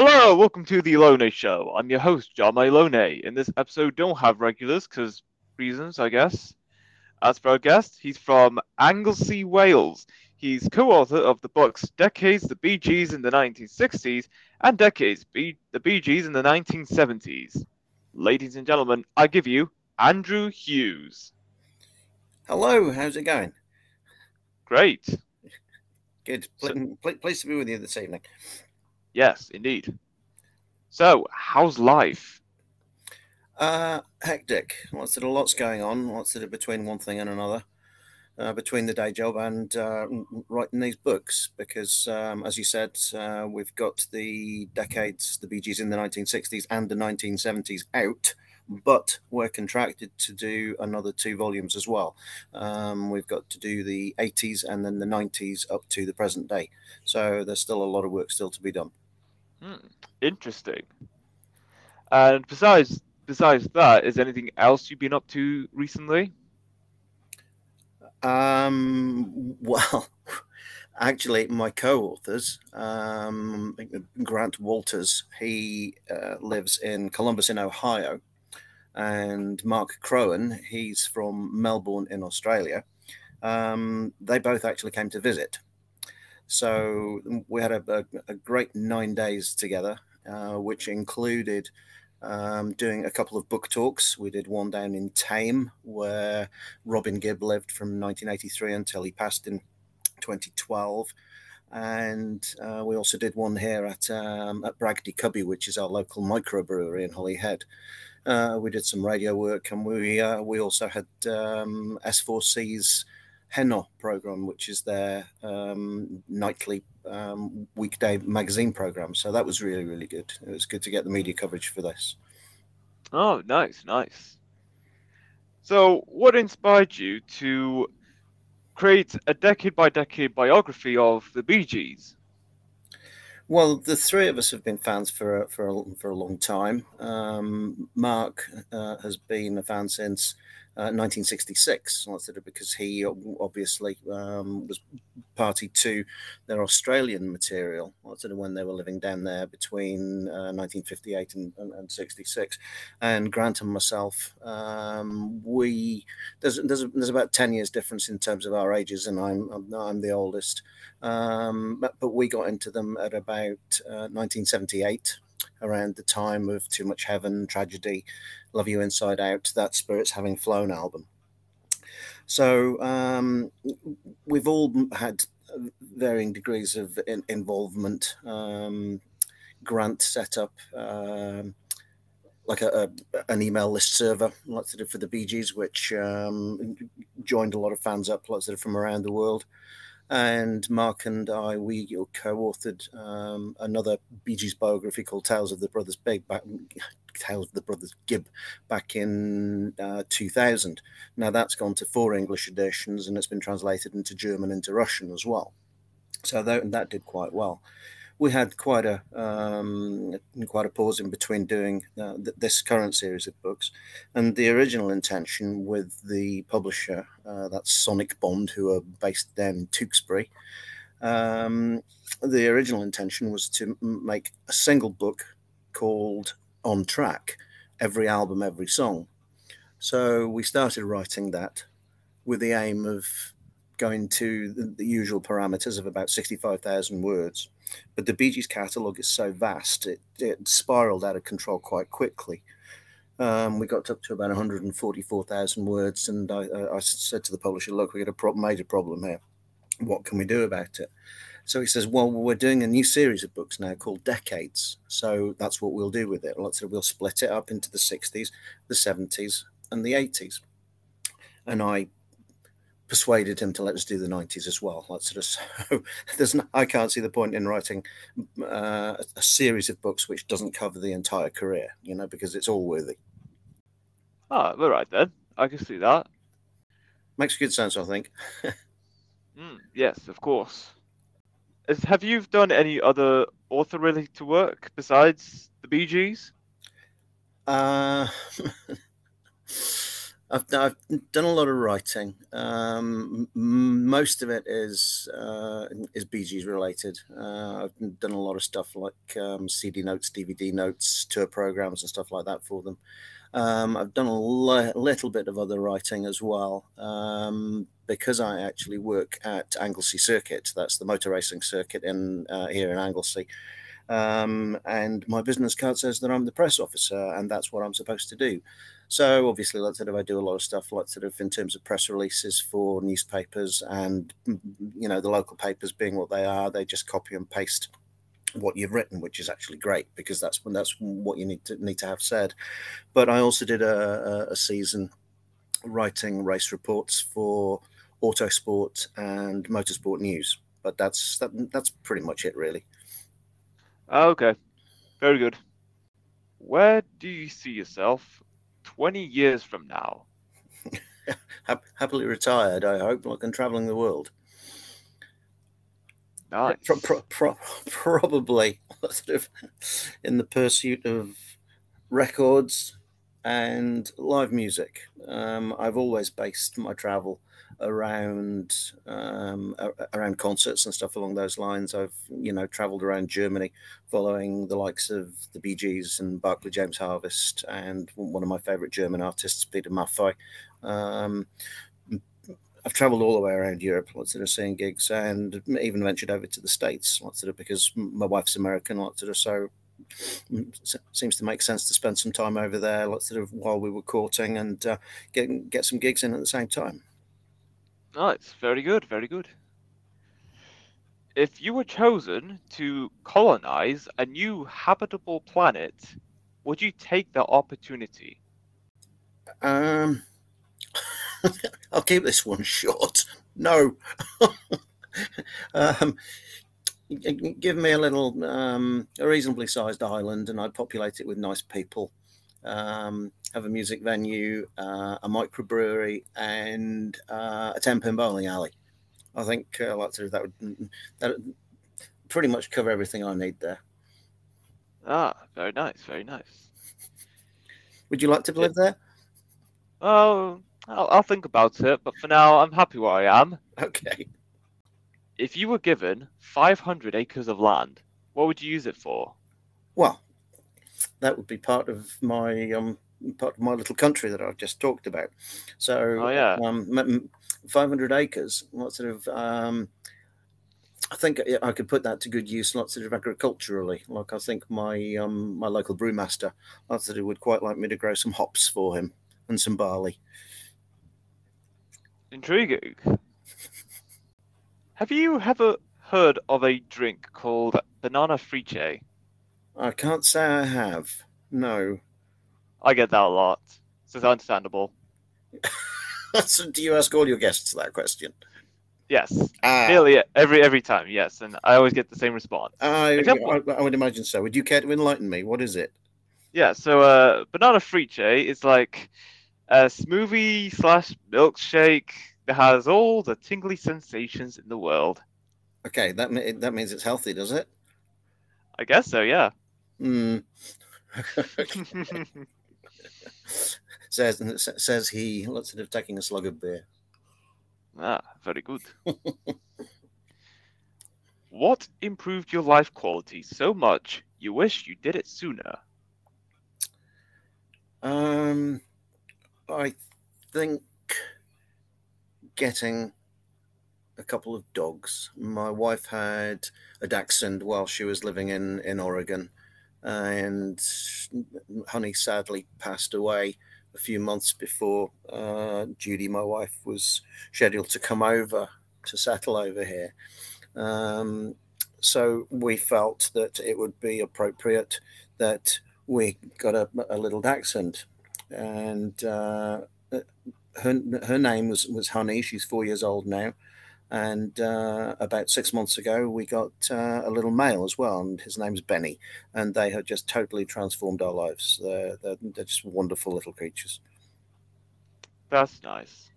Hello, welcome to the Lone Show. I'm your host, John Malone. In this episode, don't have regulars because reasons, I guess. As for our guest, he's from Anglesey, Wales. He's co-author of the books Decades, the Bee Gees in the 1960s, and Decades, the Bee Gees in the 1970s. Ladies and gentlemen, I give you Andrew Hughes. Hello, how's it going? Great. Good. So- Pl- pl- pleased to be with you this evening. Yes, indeed. So, how's life? Uh, hectic. Lots of lots going on. Lots of between one thing and another, uh, between the day job and uh, writing these books. Because, um, as you said, uh, we've got the decades, the Bee Gees in the 1960s and the 1970s out, but we're contracted to do another two volumes as well. Um, we've got to do the 80s and then the 90s up to the present day. So there's still a lot of work still to be done. Hmm, interesting. And besides besides that, is anything else you've been up to recently? Um, well, actually, my co-authors, um, Grant Walters, he uh, lives in Columbus in Ohio, and Mark Crohan, he's from Melbourne in Australia. Um, they both actually came to visit. So we had a, a, a great nine days together, uh, which included um, doing a couple of book talks. We did one down in Thame, where Robin Gibb lived from 1983 until he passed in 2012. And uh, we also did one here at um, at Bragdy Cybi, which is our local microbrewery in Holyhead. Uh, we did some radio work, and we uh, we also had um, S4C's Heno program, which is their um, nightly um, weekday magazine program. So that was really really good. It was good to get the media coverage for this. Oh, nice, nice. So, what inspired you to create a decade by decade biography of the Bee Gees? Well, the three of us have been fans for a, for a, for a long time. Um, Mark uh, has been a fan since uh, 1966, that's it, because he obviously um, was party to their Australian material. It, when they were living down there between uh, 1958 and, and, and 66. And Grant and myself, um, we there's there's there's about 10 years difference in terms of our ages, and I'm I'm, I'm the oldest. Um, but, but we got into them at about uh, 1978, around the time of Too Much Heaven, Tragedy, Love You Inside Out, that Spirits Having Flown album. So um, we've all had varying degrees of in- involvement. Um, Grant set up um, like a, a, an email list server, lots of it for the Bee Gees, which um, joined a lot of fans up, lots of it from around the world and Mark and I we co-authored um, another Bee Gees biography called Tales of the Brothers Big back, Tales of the Brothers Gibb back in uh, 2000. Now that's gone to four English editions and it's been translated into German into Russian as well. So that, that did quite well. We had quite a um, quite a pause in between doing uh, th- this current series of books, and the original intention with the publisher, uh, that's Sonicbond, who are based down in Tewkesbury. Um, the original intention was to make a single book called On Track, every album, every song. So we started writing that with the aim of going to the, the usual parameters of about 65,000 words. But the Bee Gees catalogue is so vast, it, it spiraled out of control quite quickly. Um, we got up to about 144,000 words, and I, I, said to the publisher, "Look, we've got a pro- major problem here. What can we do about it?" So he says, "Well, we're doing a new series of books now called Decades. So that's what we'll do with it. Let's say we'll split it up into the 60s, the 70s, and the 80s." And I persuaded him to let us do the 90s as well. That's sort of so there's no, I can't see the point in writing uh, a series of books which doesn't cover the entire career, you know, because it's all worthy. Ah, all right then. I can see that. Makes good sense, I think. Mm, yes, of course. Is, have you done any other author-related work besides the Bee Gees? Uh, I've, I've done a lot of writing. Um, most of it is uh, is Gees related. Uh, I've done a lot of stuff like um, CD notes, DVD notes, tour programs, and stuff like that for them. Um, I've done a li- little bit of other writing as well um, because I actually work at Anglesey Circuit. That's the motor racing circuit in uh, here in Anglesey. Um, and my business card says that I'm the press officer, and that's what I'm supposed to do. So obviously, like sort of, I do a lot of stuff, like sort of in terms of press releases for newspapers, and you know, the local papers being what they are, they just copy and paste what you've written, which is actually great because that's when that's what you need to need to have said. But I also did a, a season writing race reports for Autosport and Motorsport News. But that's that, that's pretty much it, really. Ah, okay, very good. Where do you see yourself 20 years from now? Happily retired, I hope, like and traveling the world. Nice. Pro- pro- pro- probably sort of in the pursuit of records and live music. Um, I've always based my travel around um, around concerts and stuff along those lines. I've you know travelled around Germany, following the likes of the Bee Gees and Barclay James Harvest, and one of my favourite German artists, Peter Maffay. Um, I've travelled all the way around Europe, lots of seeing gigs, and even ventured over to the States, lots of because my wife's American, lots of so seems to make sense to spend some time over there, lots of while we were courting and uh, get get some gigs in at the same time. Nice, very good, very good. If you were chosen to colonize a new habitable planet, would you take the opportunity? Um, I'll keep this one short. No. um, give me a little, um, a reasonably sized island, and I'd populate it with nice people um, have a music venue, uh, a microbrewery, and uh, a 10 pin bowling alley. I think uh, like to, that would that would pretty much cover everything I need there. Ah, very nice, very nice. Would you like to live there? Oh, I'll, I'll think about it, but for now, I'm happy where I am. Okay. If you were given 500 acres of land, what would you use it for? Well, that would be part of my um, part of my little country that I've just talked about. So, oh, yeah. um, 500 acres, what sort of, um, I think I could put that to good use, lots sort of agriculturally. Like I think my um, my local brewmaster, I said he would quite like me to grow some hops for him and some barley. Intriguing. Have you ever heard of a drink called banana friche? I can't say I have. No. I get that a lot. So it's understandable. so do you ask all your guests that question? Yes. Ah. Nearly every every time, yes. And I always get the same response. I, I, I, would imagine so. Would you care to enlighten me? What is it? Yeah, so uh, banana friche is like a smoothie slash milkshake that has all the tingly sensations in the world. Okay, that that means it's healthy, does it? I guess so, yeah. Mm. says says he. Sort of taking a slug of beer. Ah, very good. what improved your life quality so much you wish you did it sooner? Um, I think getting a couple of dogs. My wife had a dachshund while she was living in in Oregon, and Honey sadly passed away a few months before uh, Judy, my wife, was scheduled to come over to settle over here. Um, so we felt that it would be appropriate that we got a, a little dachshund, and uh, her her name was was Honey. She's four years old now, and uh, about six months ago, we got uh, a little male as well, and his name's Benny. And they have just totally transformed our lives. They're, they're, they're just wonderful little creatures. That's nice.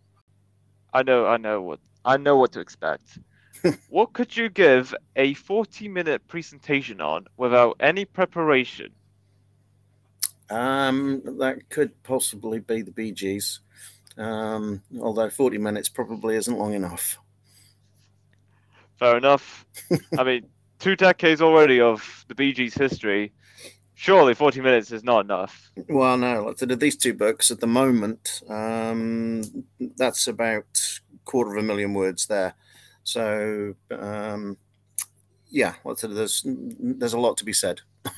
I know, I know what I know what to expect. what could you give a forty-minute presentation on without any preparation? Um, that could possibly be the Bee Gees. Um, although 40 minutes probably isn't long enough. Fair enough. I mean, two decades already of the Bee Gees' history. Surely 40 minutes is not enough. Well, no, like said, these two books at the moment, um, that's about quarter of a million words there. So, um, yeah, like said, there's there's a lot to be said.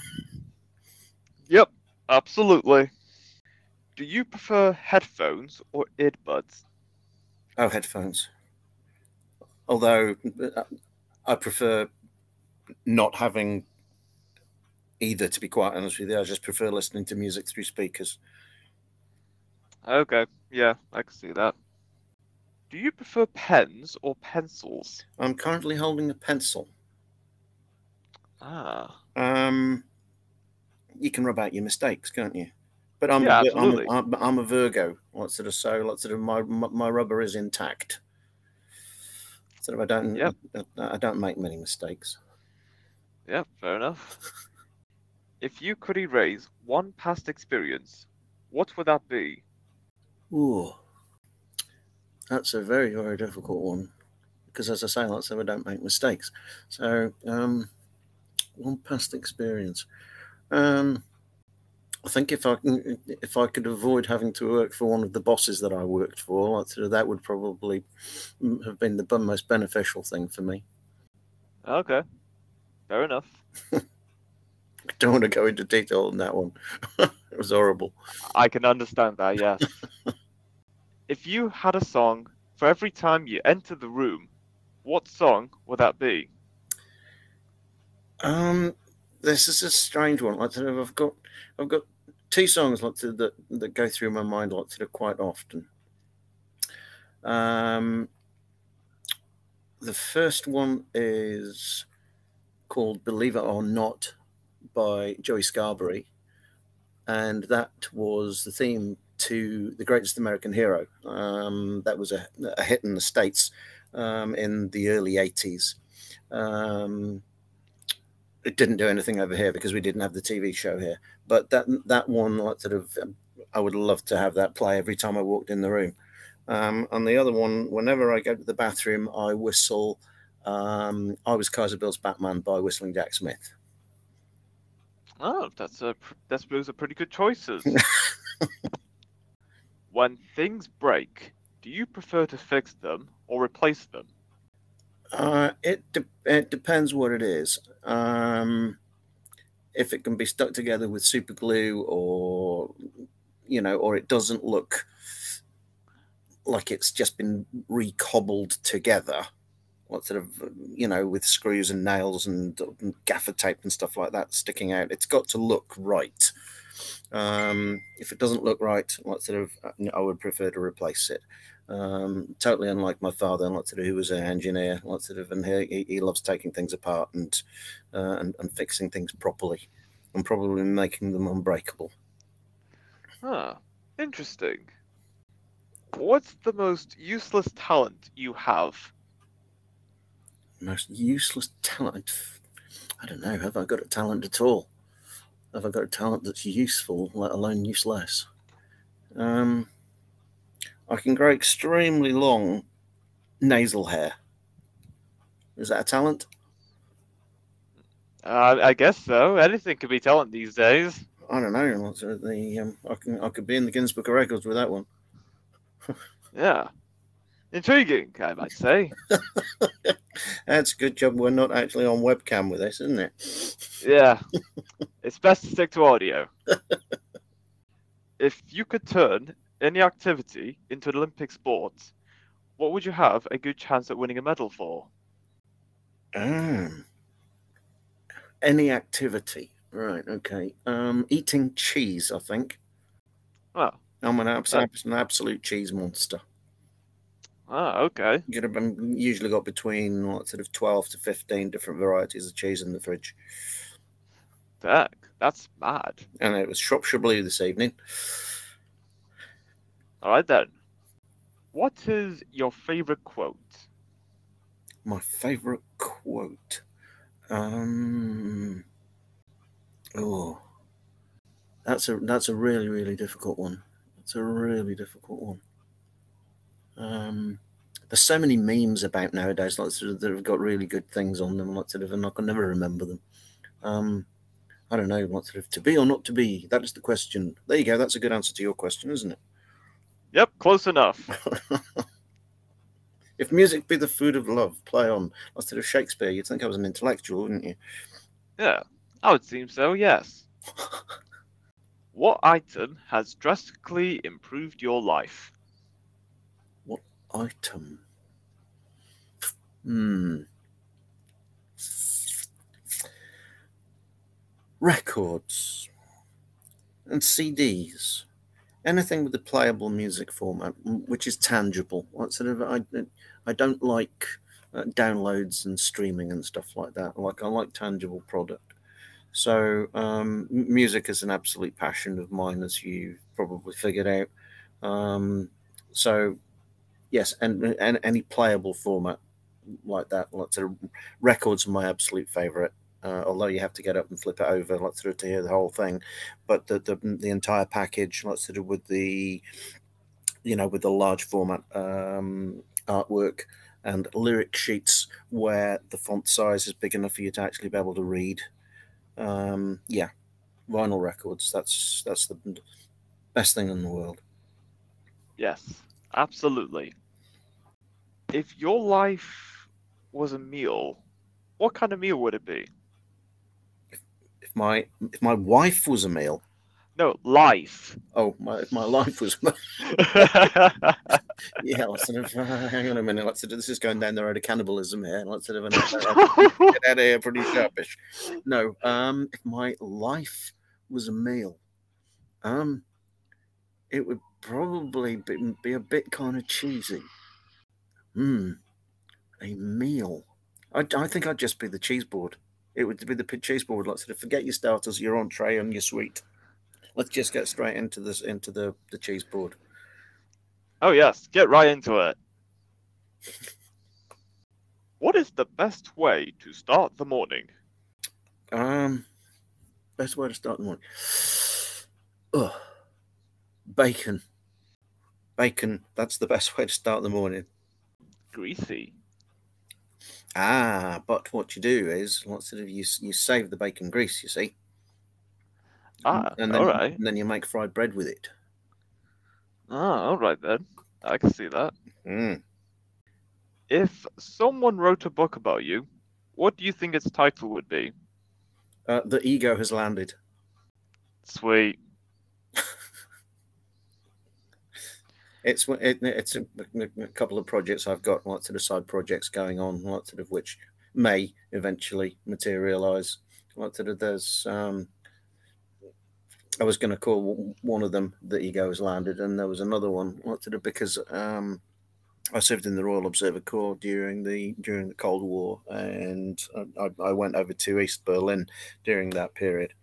Yep, absolutely. Do you prefer headphones or earbuds? Oh, headphones. Although uh, I prefer not having either, to be quite honest with you. I just prefer listening to music through speakers. Okay, yeah, I can see that. Do you prefer pens or pencils? I'm currently holding a pencil. Ah, Um, you can rub out your mistakes, can't you? But I'm, Yeah, a, I'm, I'm, I'm a Virgo. Sort of so sort of my my rubber is intact. Sort of I don't Yep. I, I don't make many mistakes. yeah, fair enough. If you could erase one past experience, what would that be? Ooh, that's a very very difficult one because as I say, I said, I don't make mistakes. So um, one past experience. Um, I think if I can, if I could avoid having to work for one of the bosses that I worked for, that would probably have been the most beneficial thing for me. Okay, fair enough. I don't want to go into detail on that one. it was horrible. I can understand that, yes. if you had a song for every time you enter the room, what song would that be? Um, this is a strange one. Like sort of, I've got, I've got two songs like sort of that that go through my mind like sort of quite often. Um, the first one is called "Believe It or Not" by Joey Scarbury, and that was the theme to "The Greatest American Hero." Um, that was a, a hit in the states um, in the early '80s. Um, it didn't do anything over here because we didn't have the TV show here. But that that one, like sort of, um, I would love to have that play every time I walked in the room. Um, and the other one, whenever I go to the bathroom, I whistle. Um, I was Kaiser Bill's Batman by whistling Jack Smith. Oh, that's a that's those are pretty good choices. when things break, do you prefer to fix them or replace them? Uh, it de- it depends what it is. Um, if it can be stuck together with super glue, or you know, or it doesn't look like it's just been recobbled together, what sort of you know, with screws and nails and, gaffer tape and stuff like that sticking out. It's got to look right. Um, if it doesn't look right, what sort of I would prefer to replace it. Um, totally unlike my father, like sort of, who was an engineer, like sort of, and he, he loves taking things apart and, uh, and and fixing things properly, and probably making them unbreakable. Ah, interesting. What's the most useless talent you have? Most useless talent. I don't know. Have I got a talent at all? Have I got a talent that's useful, let alone useless? Um, I can grow extremely long nasal hair. Is that a talent? Uh, I guess so. Anything could be talent these days. I don't know. The um, I can I could be in the Guinness Book of Records with that one. Yeah. Intriguing, I might say. That's a good job. We're not actually on webcam with this, isn't it? Yeah. it's best to stick to audio. if you could turn any activity into an Olympic sport, what would you have a good chance at winning a medal for? Um, any activity, right? Okay. Um, eating cheese. I think Oh, I'm an, abs- Uh, an absolute cheese monster. ah, okay. You usually got between what sort of twelve to fifteen different varieties of cheese in the fridge, Heck, that's mad. and it was Shropshire Blue this evening. All right then. What is your favorite quote? My favorite quote. Um. Oh, that's a that's a really really difficult one. It's a really difficult one. Um, there's so many memes about nowadays, sort of, that have got really good things on them, like sort of, and I can never remember them. Um, I don't know, what sort of to be or not to be. That is the question. There you go. That's a good answer to your question, isn't it? Yep, close enough. if music be the food of love, play on. Instead of Shakespeare, you'd think I was an intellectual, wouldn't you? Yeah, I would seem so, yes. what item has drastically improved your life? What item? Hmm. Records and CDs anything with a playable music format, which is tangible. What sort of I I don't like uh, downloads and streaming and stuff like that. Like I like tangible product. So um, music is an absolute passion of mine, as you probably figured out. Um, so yes, and, and any playable format like that, lots of records are my absolute favorite uh, although you have to get up and flip it over, like sort of to hear the whole thing. But the the, the entire package, like sort of with the, you know, with the large format um, artwork and lyric sheets where the font size is big enough for you to actually be able to read. Um, yeah, vinyl records. That's that's the best thing in the world. Yes, absolutely. If your life was a meal, what kind of meal would it be? My if my wife was a meal. No, life. Oh, my if my life was. yeah, let's sort of uh, hang on a minute. Let's sort of, this is going down the road of cannibalism here. Let's sort of get out of here pretty sharpish. No, um, if my life was a meal, um, it would probably be, be a bit kind of cheesy. Hmm, a meal. I, I think I'd just be the cheese board it would be the cheese board. Like sort of forget your starters, your entree, and your sweet. Let's just get straight into this into the the cheese board. Oh yes, get right into it. what is the best way to start the morning? Um, best way to start the morning. Oh, bacon. Bacon. That's the best way to start the morning. Greasy. Ah, but what you do is, what sort of you you save the bacon grease, you see. Ah, and then, all right. And then you make fried bread with it. Ah, all right then. I can see that. Mm. If someone wrote a book about you, what do you think its title would be? Uh, the ego has landed. Sweet. It's it, it's a, a, couple of projects I've got, lots of side projects going on, lots of which may eventually materialize. Lots of there's um, I was going to call one of them the ego has landed, and there was another one. Lots of because um, I served in the Royal Observer Corps during the during the Cold War, and I, I went over to East Berlin during that period.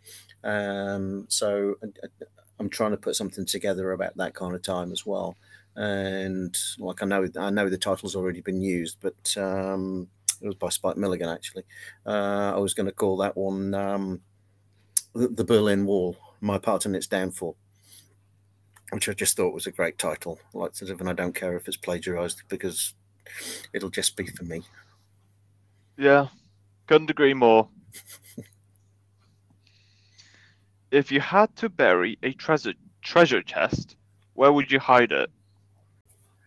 Um, so I'm trying to put something together about that kind of time as well and like I know I know the title's already been used, but um, it was by Spike Milligan actually. Uh, I was going to call that one um, the, the, Berlin Wall: My Part in Its Downfall, which I just thought was a great title. Like sort of, and I don't care if it's plagiarized because it'll just be for me. Yeah, couldn't agree more. if you had to bury a treasure treasure chest, where would you hide it?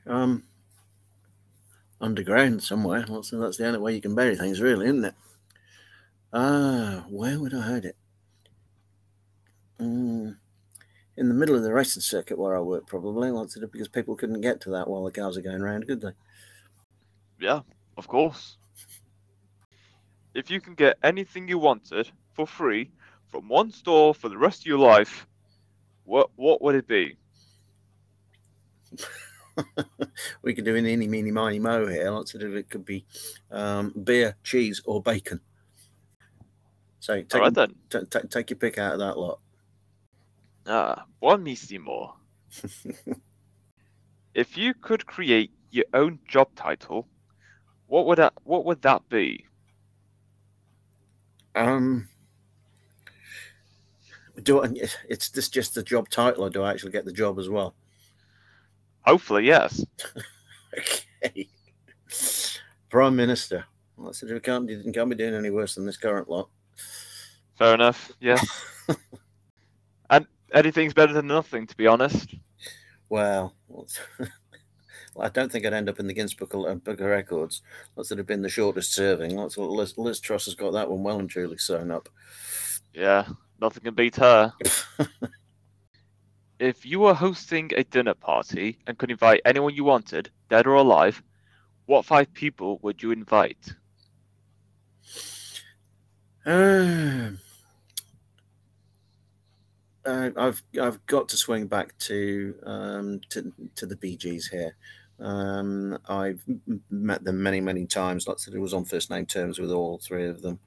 Um, underground somewhere. That's, that's the only way you can bury things, really, isn't it? Ah, where would I hide it? Mm, in the middle of the racing circuit where I work, probably. It because people couldn't get to that while the cars are going around, could they? Yeah, of course. If you can get anything you wanted for free from one store for the rest of your life, what what would it be? we could do an any, meeny, miny, mo here. Lots of it could be um, beer, cheese, or bacon. So take, right, then. T- t- take your pick out of that lot. Ah, buonissimo. if you could create your own job title, what would that what would that be? Um, do I, it's this just the job title, or do I actually get the job as well? Hopefully, yes. hey. Prime Minister. Well, I said, we can't, you can't be doing any worse than this current lot. Fair enough. Yeah. and anything's better than nothing, to be honest. Well, well, I don't think I'd end up in the Guinness Book of, Book of Records. Would have been the shortest serving. What Liz, Liz Truss has got that one well and truly sewn up. Yeah, nothing can beat her. If you were hosting a dinner party and could invite anyone you wanted, dead or alive, what five people would you invite? Uh, I've I've got to swing back to um, to to the Bee Gees here. Um, I've met them many many times. Like I said, it was on first name terms with all three of them.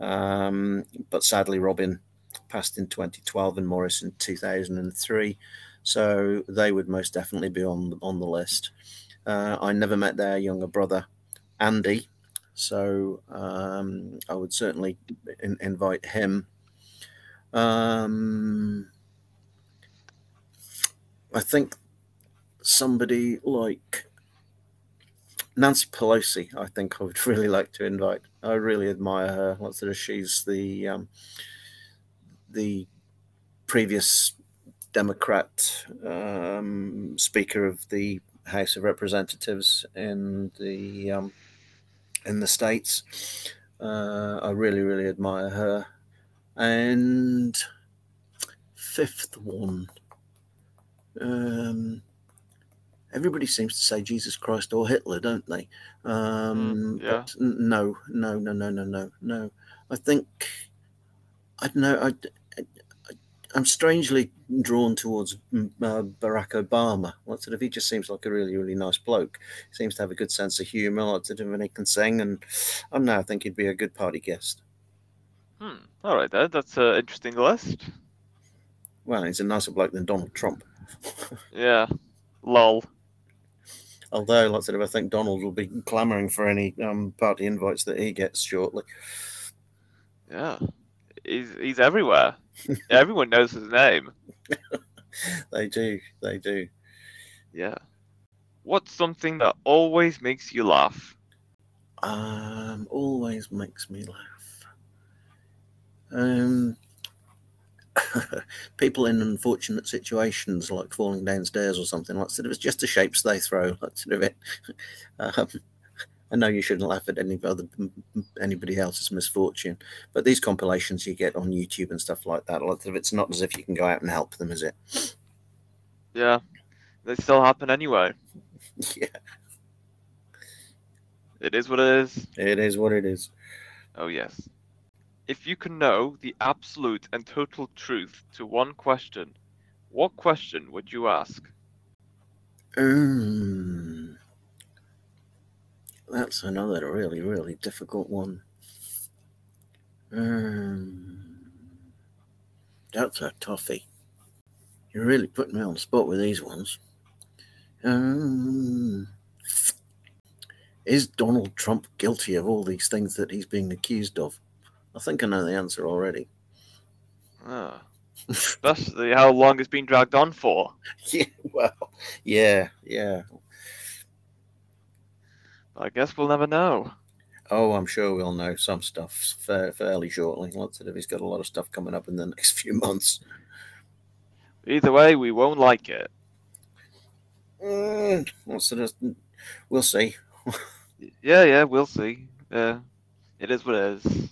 Um, but sadly, Robin passed in 2012 and Maurice in 2003, so they would most definitely be on on the list. Uh, I never met their younger brother, Andy, so um, I would certainly in, invite him. Um, I think somebody like Nancy Pelosi, I think I would really like to invite. I really admire her. Lots of she's the um, the previous Democrat um, Speaker of the House of Representatives in the um, in the states. Uh, I really, really admire her. And fifth one, um, everybody seems to say Jesus Christ or Hitler, don't they? Um, mm, yeah. no, no, no, no, no, no, no. I think I don't know. I, I'm strangely drawn towards mm, uh, Barack Obama. What sort of he just seems like a really, really nice bloke. He seems to have a good sense of humour, lots of him he can sing, and I don't know. I think he'd be a good party guest. Hmm. All right, then. That's an interesting list. Well, he's a nicer bloke than Donald Trump. yeah. Lol. Although, I said, I think Donald will be clamouring for any um, party invites that he gets shortly. Yeah. He's he's everywhere. Everyone knows his name. they do. They do. Yeah. What's something that always makes you laugh? Um, always makes me laugh. Um, people in unfortunate situations, like falling downstairs or something, like sort of it's just the shapes they throw, like sort of it. Um, I know you shouldn't laugh at any other anybody else's misfortune, but these compilations you get on YouTube and stuff like that, a lot of it's not as if you can go out and help them, is it? Yeah, they still happen anyway. yeah, it is what it is. It is what it is. Oh yes. If you can know the absolute and total truth to one question, what question would you ask? Um, that's another really, really difficult one. Um, that's a toughie. You're really putting me on the spot with these ones. Um, is Donald Trump guilty of all these things that he's being accused of? I think I know the answer already. Oh. Especially how long it's been dragged on for. Yeah, well, yeah, yeah. I guess we'll never know. Oh, I'm sure we'll know some stuff fairly shortly. Lots of he's got a lot of stuff coming up in the next few months. Either way, we won't like it. Mm, we'll see. yeah, yeah, we'll see. Uh, it is what it is.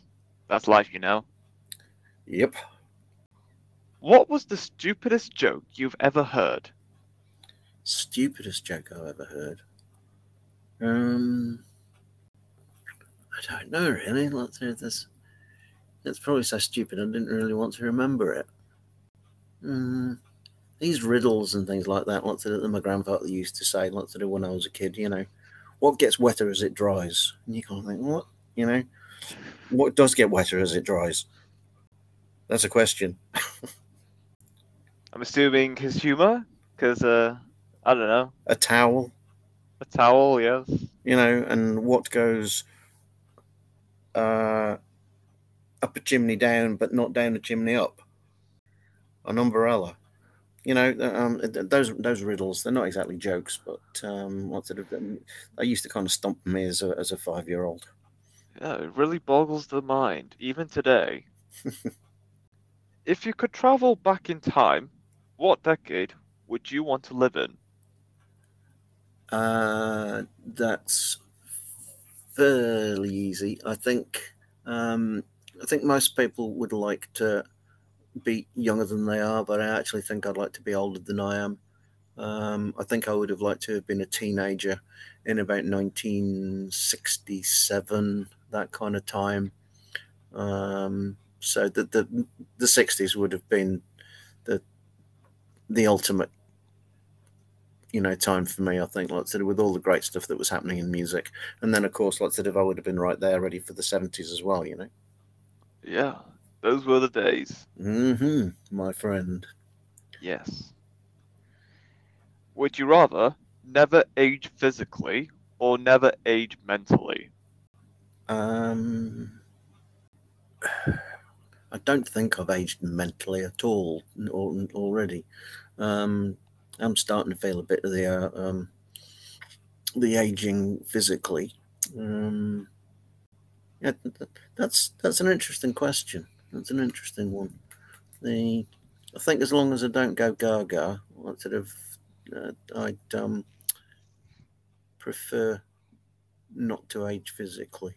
That's life, you know. Yep. What was the stupidest joke you've ever heard? Stupidest joke I've ever heard. Um, I don't know really. Let's hear this. It's probably so stupid. I didn't really want to remember it. Um, these riddles and things like that. Lots of them my grandfather used to say. Lots of them when I was a kid. You know, what gets wetter as it dries? And you kind of think, what? You know, what does get wetter as it dries? That's a question. I'm assuming his humor, because uh, I don't know. A towel. A towel, yes. You know, and what goes uh, up a chimney down, but not down a chimney up? An umbrella. you know, um, those those riddles they're not exactly jokes, but um, what sort of they used to kind of stump me as a as a five year old. Yeah, it really boggles the mind, even today. if you could travel back in time, what decade would you want to live in? Uh, that's fairly easy. I think. Um, I think most people would like to be younger than they are, but I actually think I'd like to be older than I am. Um, I think I would have liked to have been a teenager in about 1967, that kind of time. Um, so the, the the 60s would have been the the ultimate you know time for me i think like sort of with all the great stuff that was happening in music and then of course like sort of i would have been right there ready for the 70s as well you know Yeah, those were the days. mm-hmm my friend Yes. Would you rather never age physically or never age mentally? um i don't think i've aged mentally at all al- already um i'm starting to feel a bit of the uh, um the aging physically. Um yeah that's that's an interesting question. That's an interesting one. The i think as long as i don't go gaga what sort of uh, i'd um prefer not to age physically.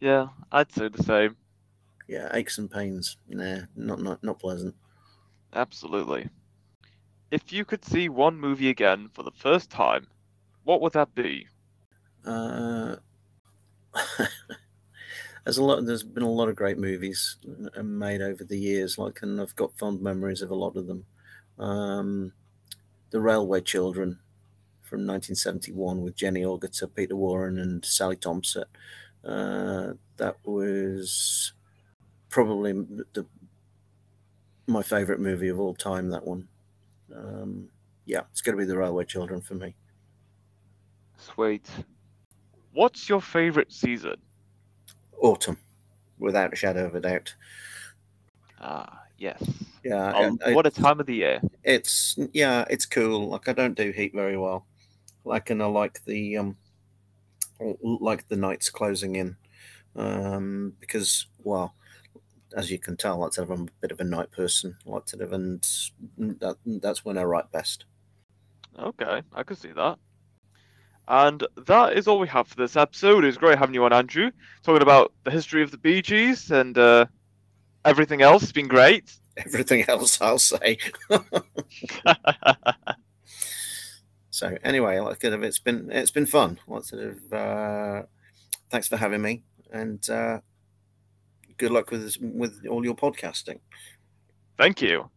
Yeah, I'd say the same. yeah aches and pains. Nah not not not pleasant. Absolutely. If you could see one movie again for the first time, what would that be? uh there's a lot there's been a lot of great movies uh, made over the years like and i've got fond memories of a lot of them. Um the railway children from 1971 with jenny Agutter, peter warren and sally thompson uh that was probably the my favorite movie of all time that one um yeah it's going to be the railway children for me Sweet. What's your favorite season? autumn without a shadow of a doubt Ah, yes. yeah I- what a time of the year. it's yeah it's cool like i don't do heat very well like and i like the um like the nights closing in um because well as you can tell that's i'm a bit of a night person like sort of and that, that's when i write best Okay, I could see that. And that is all we have for this episode. It was great having you on, Andrew, talking about the history of the Bee Gees and uh, everything else. It's been great. everything else i'll say so anyway like sort of it's been it's been fun like sort of uh thanks for having me and uh good luck with this, with all your podcasting Thank you.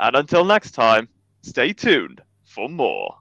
And until next time, stay tuned for more.